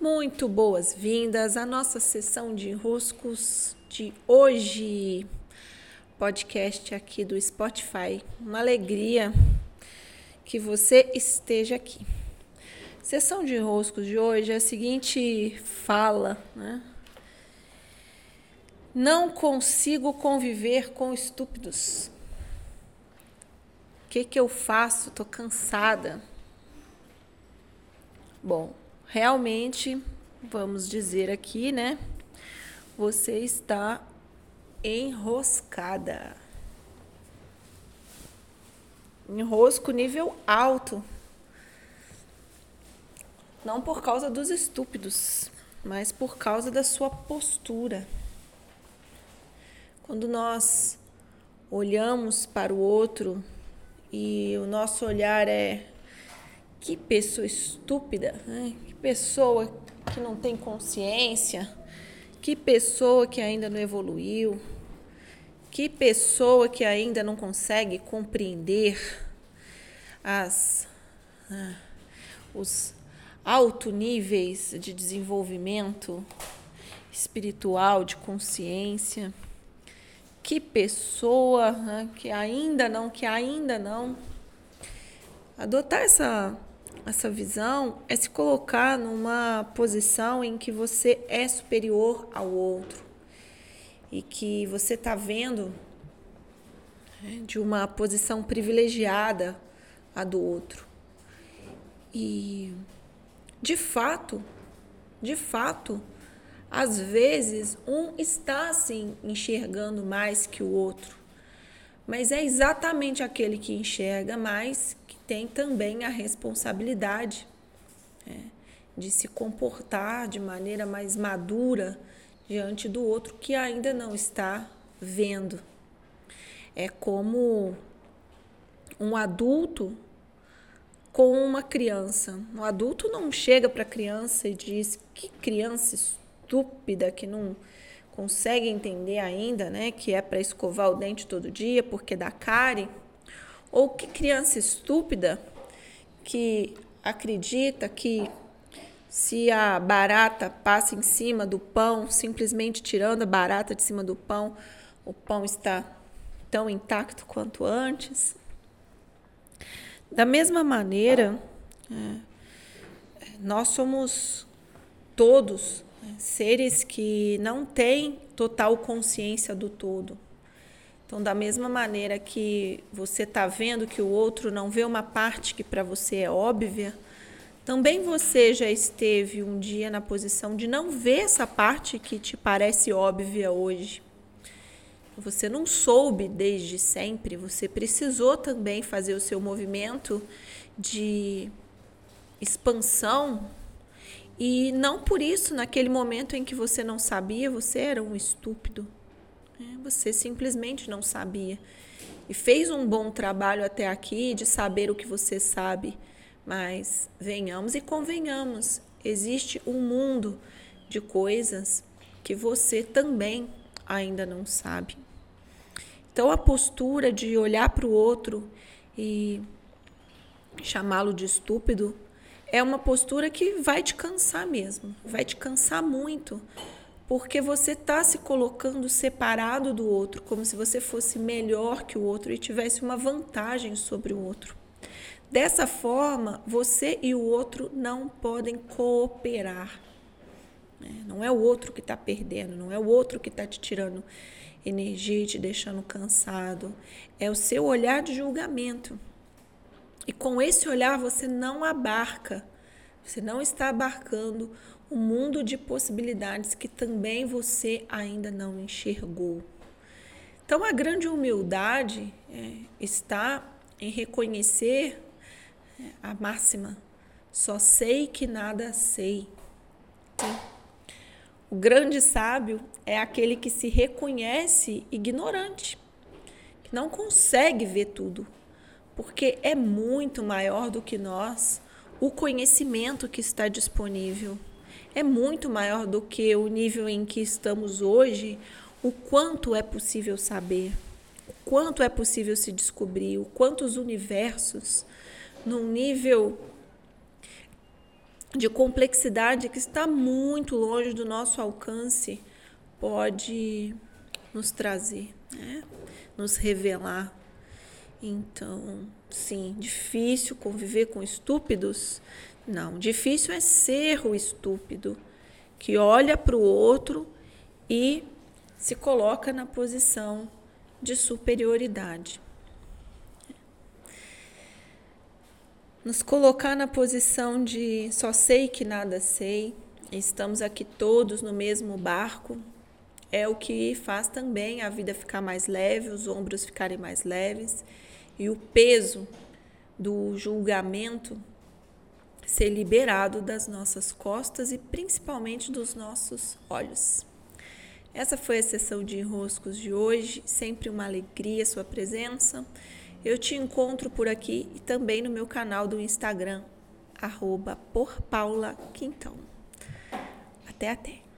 Muito boas-vindas à nossa sessão de enroscos de hoje. Podcast aqui do Spotify. Uma alegria que você esteja aqui. Sessão de enroscos de hoje é a seguinte fala, né? Não consigo conviver com estúpidos. O que, que eu faço? Tô cansada. Bom, realmente, vamos dizer aqui, né? Você está enroscada. Enrosco nível alto. Não por causa dos estúpidos, mas por causa da sua postura. Quando nós olhamos para o outro e o nosso olhar é que pessoa estúpida, né? que pessoa que não tem consciência, que pessoa que ainda não evoluiu, que pessoa que ainda não consegue compreender as, ah, os altos níveis de desenvolvimento espiritual, de consciência. Que pessoa né, que ainda não, que ainda não. Adotar essa essa visão é se colocar numa posição em que você é superior ao outro e que você está vendo né, de uma posição privilegiada a do outro. E de fato, de fato, às vezes um está assim enxergando mais que o outro, mas é exatamente aquele que enxerga mais tem também a responsabilidade é, de se comportar de maneira mais madura diante do outro que ainda não está vendo. É como um adulto com uma criança. Um adulto não chega para a criança e diz que criança estúpida que não consegue entender ainda, né, que é para escovar o dente todo dia porque dá cárie ou que criança estúpida que acredita que se a barata passa em cima do pão, simplesmente tirando a barata de cima do pão, o pão está tão intacto quanto antes. Da mesma maneira, é, nós somos todos é, seres que não têm total consciência do todo. Então, da mesma maneira que você está vendo que o outro não vê uma parte que para você é óbvia, também você já esteve um dia na posição de não ver essa parte que te parece óbvia hoje. Você não soube desde sempre, você precisou também fazer o seu movimento de expansão e não por isso, naquele momento em que você não sabia, você era um estúpido. É, você simplesmente não sabia. E fez um bom trabalho até aqui de saber o que você sabe. Mas venhamos e convenhamos, existe um mundo de coisas que você também ainda não sabe. Então a postura de olhar para o outro e chamá-lo de estúpido é uma postura que vai te cansar mesmo, vai te cansar muito, porque você está se colocando separado do outro, como se você fosse melhor que o outro e tivesse uma vantagem sobre o outro. Dessa forma, você e o outro não podem cooperar. Né? Não é o outro que está perdendo, não é o outro que está te tirando energia e te deixando cansado. É o seu olhar de julgamento. E com esse olhar você não abarca, você não está abarcando um mundo de possibilidades que também você ainda não enxergou. Então, a grande humildade é, está em reconhecer é, a máxima: só sei que nada sei. O grande sábio é aquele que se reconhece ignorante, que não consegue ver tudo, porque é muito maior do que nós o conhecimento que está disponível é muito maior do que o nível em que estamos hoje, o quanto é possível saber, o quanto é possível se descobrir, o quanto os universos, num nível de complexidade que está muito longe do nosso alcance pode nos trazer, né? nos revelar. Então, sim, difícil conviver com estúpidos? Não, difícil é ser o estúpido que olha para o outro e se coloca na posição de superioridade. Nos colocar na posição de só sei que nada sei, estamos aqui todos no mesmo barco, é o que faz também a vida ficar mais leve, os ombros ficarem mais leves e o peso do julgamento ser liberado das nossas costas e principalmente dos nossos olhos. Essa foi a sessão de enroscos de hoje, sempre uma alegria sua presença. Eu te encontro por aqui e também no meu canal do Instagram, arroba. Até até!